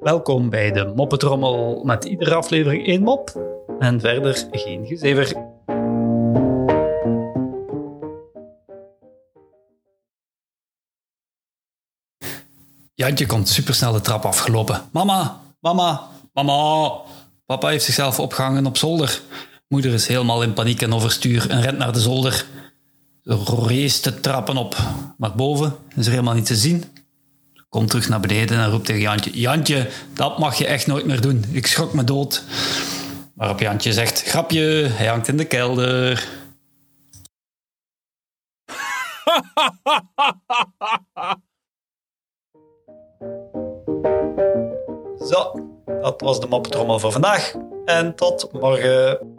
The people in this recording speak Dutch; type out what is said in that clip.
Welkom bij de Moppetrommel met iedere aflevering één mop en verder geen gezever. Jantje komt supersnel de trap afgelopen. Mama, mama, mama. Papa heeft zichzelf opgehangen op zolder. Moeder is helemaal in paniek en overstuur en rent naar de zolder. Ze race de trappen op. Maar boven is er helemaal niet te zien. Komt terug naar beneden en roept tegen Jantje: Jantje, dat mag je echt nooit meer doen. Ik schrok me dood. Waarop Jantje zegt: Grapje, hij hangt in de kelder. Zo, dat was de moppetrommel voor vandaag. En tot morgen.